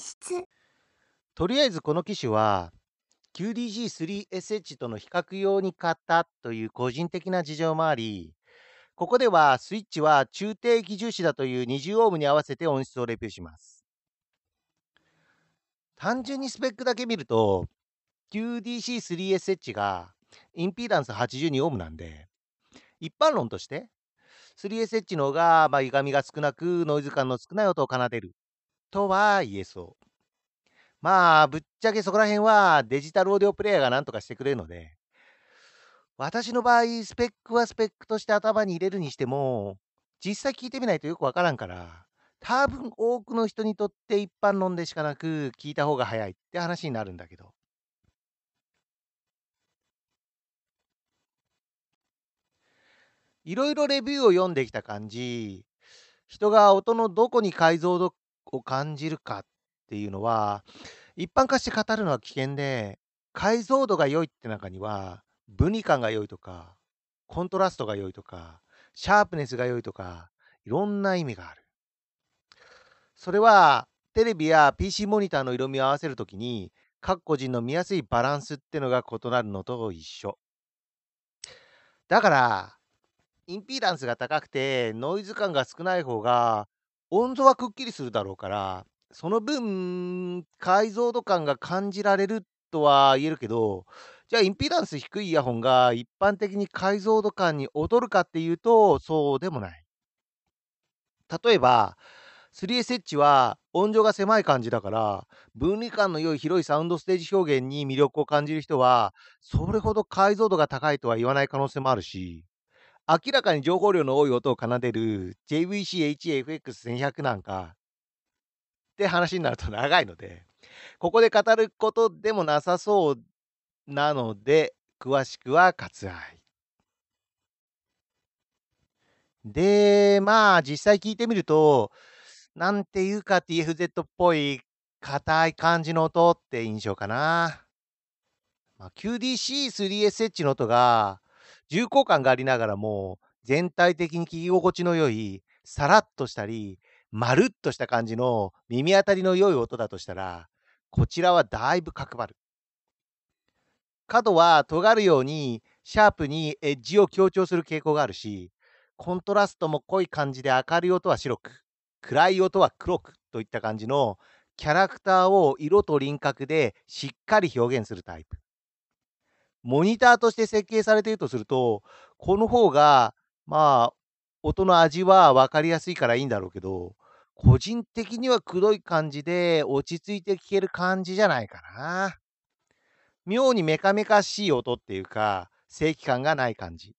質とりあえずこの機種は QDC3SH との比較用に買ったという個人的な事情もあり、ここではスイッチは中低基重視だという20オームに合わせて音質をレビューします。単純にスペックだけ見ると QDC3SH がインピーダンス82オームなんで、一般論として 3SH の方が、まあ、歪みが少なくノイズ感の少ない音を奏でるとは言えそう。まあ、ぶっちゃけそこら辺はデジタルオーディオプレイヤーが何とかしてくれるので、私の場合、スペックはスペックとして頭に入れるにしても、実際聞いてみないとよくわからんから、多分多くの人にとって一般論でしかなく聞いた方が早いって話になるんだけど。いろいろレビューを読んできた感じ、人が音のどこに解像度を感じるかっていうのは、一般化して語るのは危険で、解像度が良いって中には、分離感が良いとか、コントラストが良いとか、シャープネスが良いとか、いろんな意味がある。それは、テレビや PC モニターの色味を合わせるときに、各個人の見やすいバランスってのが異なるのと一緒。だから、インピーダンスが高くて、ノイズ感が少ない方が、音度はくっきりするだろうから、その分、解像度感が感じられるとは言えるけど、じゃあインピーダンス低いイヤホンが一般的に解像度感に劣るかっていうと、そうでもない。例えば、3SH は音量が狭い感じだから、分離感の良い広いサウンドステージ表現に魅力を感じる人は、それほど解像度が高いとは言わない可能性もあるし、明らかに情報量の多い音を奏でる JVC-HFX1100 なんかって話になると長いので、ここで語ることでもなさそうなので、詳しくは割愛。で、まあ、実際聞いてみると、なんていうか TFZ っぽい硬い感じの音って印象かな。まあ、QDC3SH の音が重厚感がありながらも全体的に聞き心地の良いさらっとしたりまるっとした感じの耳当たりの良い音だとしたら、こちらはだいぶ角張る。角は尖るようにシャープにエッジを強調する傾向があるし、コントラストも濃い感じで明るい音は白く、暗い音は黒くといった感じのキャラクターを色と輪郭でしっかり表現するタイプ。モニターとして設計されているとすると、この方が、まあ、音の味は分かりやすいからいいんだろうけど、個人的にはくどい感じで落ち着いて聞ける感じじゃないかな。妙にメカメカしい音っていうか、正規感がない感じ。